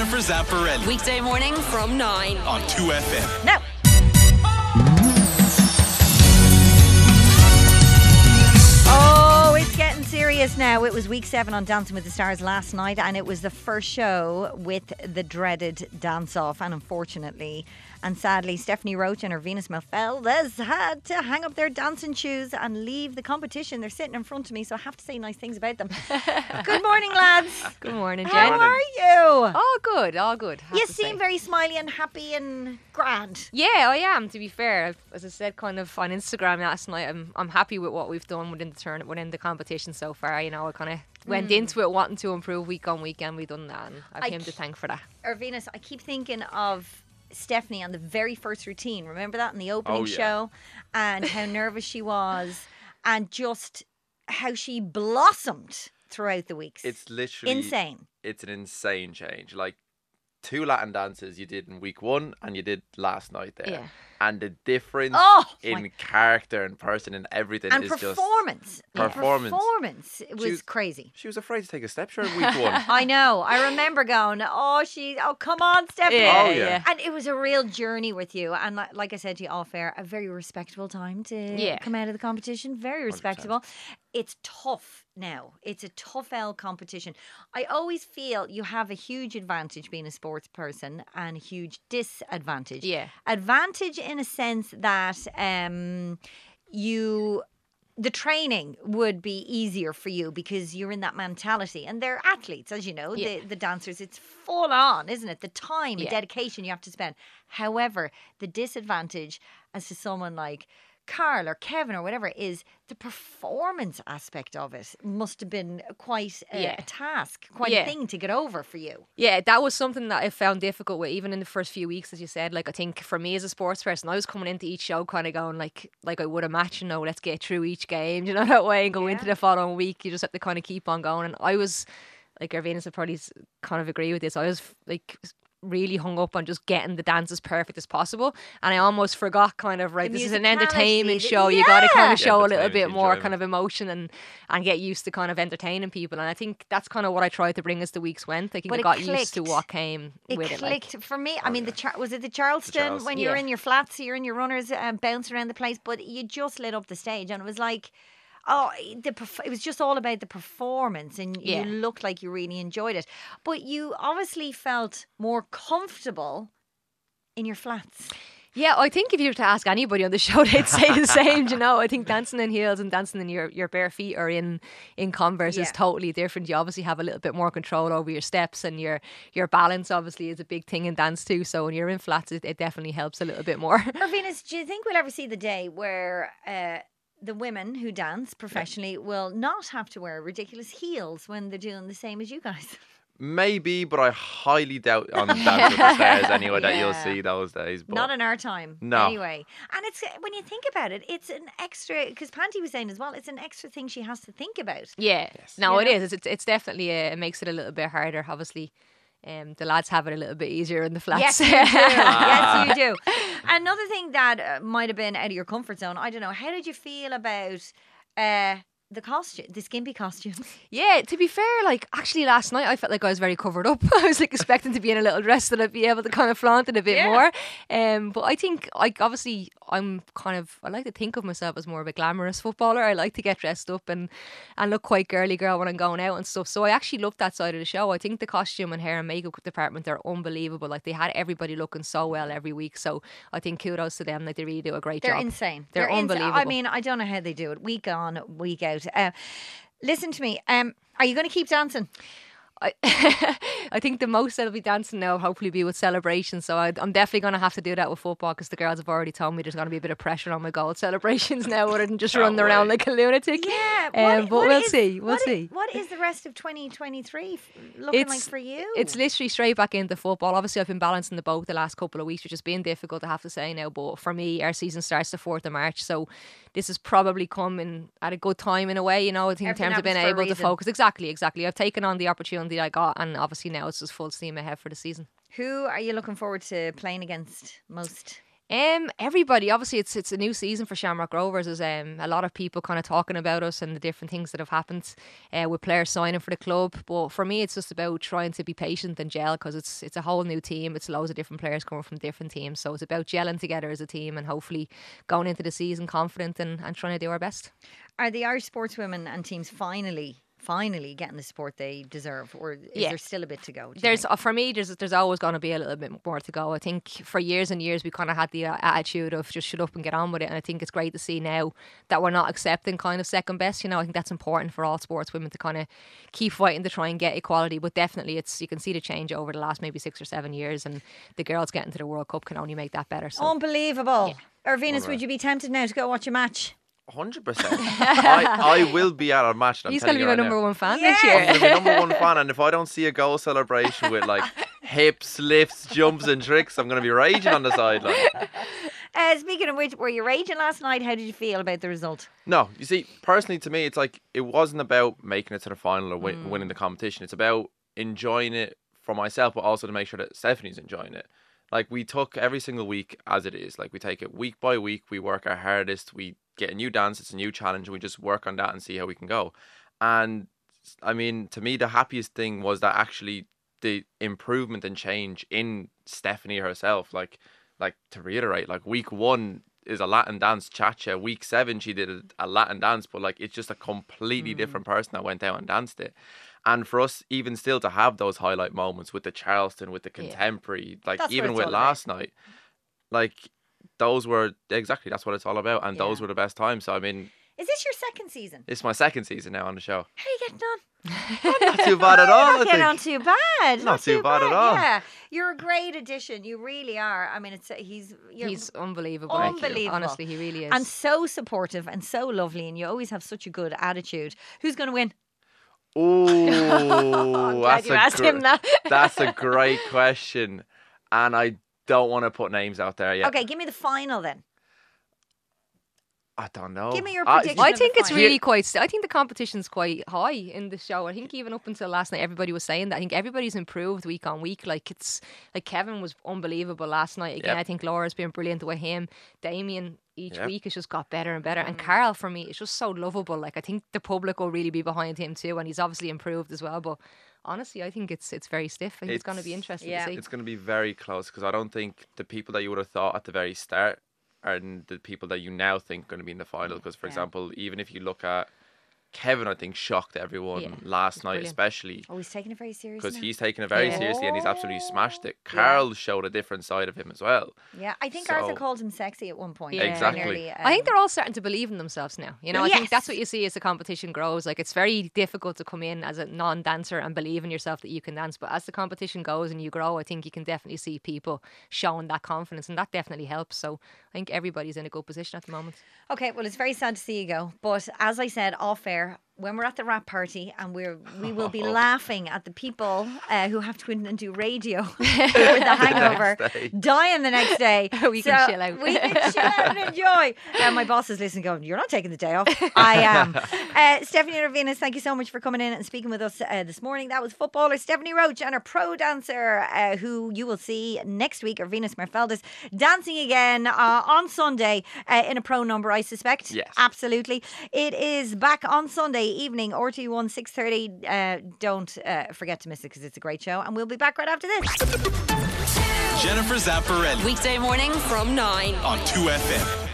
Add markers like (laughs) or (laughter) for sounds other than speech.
Jennifer Zamparelli Weekday morning from 9. on 2FM. Now, now. It was week seven on Dancing with the Stars last night, and it was the first show with the dreaded dance off. And unfortunately, and sadly, Stephanie Roche and Ervinas Merfeldas had to hang up their dancing shoes and leave the competition. They're sitting in front of me, so I have to say nice things about them. (laughs) Good morning, lads. Good morning, Jen. How are you? All good, all good. you to say. seem very smiley and happy and grand. Yeah, I am. To be fair, as I said, kind of on Instagram last night, I'm I'm happy with what we've done within the turn within the competition so far. You know, I kind of went hmm. into it wanting to improve week on week, and we've done that. And I've I him to thank for that. Ervinas, I keep thinking of Stephanie on the very first routine. Remember that in the opening Oh, yeah. show? And how nervous she was, and just how she blossomed throughout the weeks. It's literally insane. It's an insane change. Like two Latin dances you did in week one and you did last night there. Yeah. And the difference Oh, in my- character and person and everything And is just performance. And Performance. Performance. It was She was- crazy. She was afraid to take a step short (laughs) week one. I know. I remember going, oh, she, oh, come on, Stephanie. Yeah, Oh, yeah. And it was a real journey with you. And like, like I said to you off air, a very respectable time to Yeah. come out of the competition. Very respectable. It's tough now. It's a tough L competition. I always feel you have a huge advantage being a sports person and a huge disadvantage. Yeah. Advantage in a sense that um, you the training would be easier for you because you're in that mentality and they're athletes as you know Yeah. the, the dancers it's full on isn't it the time and Yeah. dedication you have to spend however the disadvantage as to someone like Carl or Kevin or whatever is the performance aspect of it must have been quite a, Yeah. a task quite a thing to get over for you Yeah, that was something that I found difficult with, even in the first few weeks, as you said. Like I think for me as a sports person, I was coming into each show kind of going like, like I would a match, you know, let's get through each game, (laughs) you know, that way, and go into the following week. You just have to kind of keep on going. And I was, like, Ervinas would probably kind of agree with this. I was like really hung up on just getting the dance as perfect as possible, and I almost forgot kind of right. The This is an entertainment the- show. You got to kind Yeah. of show a little bit more enjoyment. kind of emotion and and get used to kind of entertaining people. And I think that's kind of what I tried to bring as the weeks went. I think But I it got used to what came it with it. Like, clicked for me. I mean, the Char- was it the Charleston, Charleston. when you're in your flats, you're in your runners, um, bouncing around the place, but you just lit up the stage, and it was like, oh, the it was just all about the performance, and Yeah. you looked like you really enjoyed it. But you obviously felt more comfortable in your flats. yeah, I think if you were to ask anybody on the show, (laughs) they'd say the same. You know, I think (laughs) dancing in heels and dancing in your, your bare feet or in in Converse Yeah. is totally different. You obviously have a little bit more control over your steps and your your balance. Obviously, is a big thing in dance too. So when you're in flats, it, it definitely helps a little bit more. Or Venus, do you think we'll ever see the day where? Uh, the women who dance professionally will not have to wear ridiculous heels when they're doing the same as you guys. (laughs) Maybe, but I highly doubt on Dance with the (laughs) Stars anyway that you'll see those days. But Not in our time. No. Anyway. And it's uh, when you think about it, it's an extra because Panty was saying as well, it's an extra thing she has to think about. Yeah, no, You it know? is. It's it's definitely a, it makes it a little bit harder. Obviously, um, the lads have it a little bit easier in the flats. Yes, you do. (laughs) yes, you do. (laughs) Another thing that uh, might have been out of your comfort zone, I don't know, how did you feel about uh, the costume, the skimpy costumes? (laughs) Yeah, to be fair, like actually last night I felt like I was very covered up. (laughs) I was like expecting to be in a little dress that I'd be able to kind of flaunt it a bit Yeah. more. Um, but I think like obviously I'm kind of I like to think of myself as more of a glamorous footballer. I like to get dressed up and and look quite girly girl when I'm going out and stuff. So I actually loved that side of the show. I think the costume and hair and makeup department are unbelievable. Like they had everybody looking so well every week. So I think kudos to them. Like they really do a great job. They're insane. They're insa- I unbelievable. mean, I don't know how they do it week on, week out. Uh, listen to me. Um, are you going to keep dancing? I, (laughs) I think the most that'll be dancing now will hopefully be with celebrations. So I, I'm definitely going to have to do that with football because the girls have already told me there's going to be a bit of pressure on my goal (laughs) celebrations now rather than just Can't (laughs) running around like a lunatic. Yeah, Um, but what we'll is- see. We'll what see. what is the rest of 2023 f- looking like for you? It's literally straight back into football. Obviously, I've been balancing the both the last couple of weeks, which has been difficult, I have to say now. But for me, our season starts the 4th of March. So this has probably come in at a good time in a way, you know, I think Everything in terms of being happens for a able to focus. Exactly, exactly. I've taken on the opportunity I got, and obviously now it's just full steam ahead for the season. Who are you looking forward to playing against most? Um, everybody. Obviously, it's it's a new season for Shamrock Rovers. There's um, a lot of people kind of talking about us and the different things that have happened uh, with players signing for the club. But for me, it's just about trying to be patient and gel because it's it's a whole new team. It's loads of different players coming from different teams. So it's about gelling together as a team and hopefully going into the season confident and, and trying to do our best. Are the Irish sportswomen and teams finally, finally getting the support they deserve, or is Yeah. there still a bit to go? There's uh, for me, there's there's always going to be a little bit more to go. I think for years and years we kind of had the uh, attitude of just shut up and get on with it, and I think it's great to see now that we're not accepting kind of second best. You know, I think that's important for all sports women to kind of keep fighting to try and get equality. But definitely, it's you can see the change over the last maybe six or seven years, and the girls getting to the World Cup can only make that better. So Unbelievable. Ervinas, would you be tempted now to go watch a match? Hundred percent. (laughs) I I will be at a match. I'm he's going to be you my right number now. one fan Yeah. this I'm year. gonna be number one fan, (laughs) and if I don't see a goal celebration with like hips, lifts, jumps, and tricks, I'm gonna be raging on the sideline. (laughs) Uh, speaking of which, were you raging last night? How did you feel about the result? No, you see, personally, to me, it's like it wasn't about making it to the final or win- winning the competition. It's about enjoying it for myself, but also to make sure that Stephanie's enjoying it. Like we took every single week as it is. Like we take it week by week. We work our hardest. We get a new dance. It's a new challenge. And we just work on that and see how we can go. And I mean, to me, the happiest thing was that actually the improvement and change in Stephanie herself. Like, like to reiterate, like week one is a Latin dance cha-cha. Week seven, she did a, a Latin dance, but like it's just a completely mm. different person that went out and danced it. And for us, even still, to have those highlight moments with the Charleston, with the contemporary, like That's even with all about. last night, like those were exactly that's what it's all about, and those were the best times. So I mean, Is this your second season? it's my second season now on the show. How are you getting on? Not too bad at (laughs) all. Not getting on too bad. Not too bad at all. Yeah, you're a great addition. You really are. I mean, it's he's you're He's unbelievable. Unbelievable. Honestly, he really is. and so supportive and so lovely, and you always have such a good attitude. Who's going to win? Ooh, (laughs) I'm glad that's you a asked gr- him that. that's a (laughs) great question, and I don't want to put names out there yet. Okay, give me the final then. I don't know. Give me your I- prediction. I of the think it's final. really quite. st- I think the competition's quite high in the show. I think even up until last night, everybody was saying that. I think everybody's improved week on week. Like it's like Kevin was unbelievable last night. Again, Yep. I think Laura's been brilliant with him. Damien each Yep. week has just got better and better. And Mm. Carl for me is just so lovable. Like I think the public will really be behind him too, and he's obviously improved as well. But honestly, I think it's it's very stiff. I think it's, going to be interesting yeah. to see. It's going to be very close because I don't think the people that you would have thought at the very start are the people that you now think are going to be in the final. Mm, because, for Yeah. example, even if you look at Kevin, I think shocked everyone Yeah, last night, brilliant. especially Oh, he's taking it very seriously. because he's taken it very Yeah. seriously and he's absolutely smashed it. Yeah. Carl showed a different side of him as well. Yeah, I think So- Arthur called him sexy at one point. Yeah. Exactly. Nearly, I think um, they're all starting to believe in themselves now. You know, I think that's what you see as the competition grows. Like it's very difficult to come in as a non-dancer and believe in yourself that you can dance. But as the competition goes and you grow, I think you can definitely see people showing that confidence, and that definitely helps. So I think everybody's in a good position at the moment. Okay, well, it's very sad to see you go. But as I said off air, when we're at the wrap party and we're we will be (laughs) laughing at the people uh, who have to go in and do radio (laughs) (laughs) with the hangover, day. dying the next day. We can So chill out. We can chill out and enjoy. And my boss is listening, going, "You're not taking the day off." I am. Uh, Stephanie Ervinas, thank you so much for coming in and speaking with us uh, this morning. That was footballer Stephanie Roche and her pro dancer, uh, who you will see next week, Ervinas Merfeldas, dancing again uh, on Sunday uh, in a pro number, I suspect. Yes. Absolutely. It is back on Sunday evening, RT1 6.30. Uh, don't uh, forget to miss it because it's a great show. And we'll be back right after this. Jennifer Zamparelli Weekday morning from 9. on 2FM.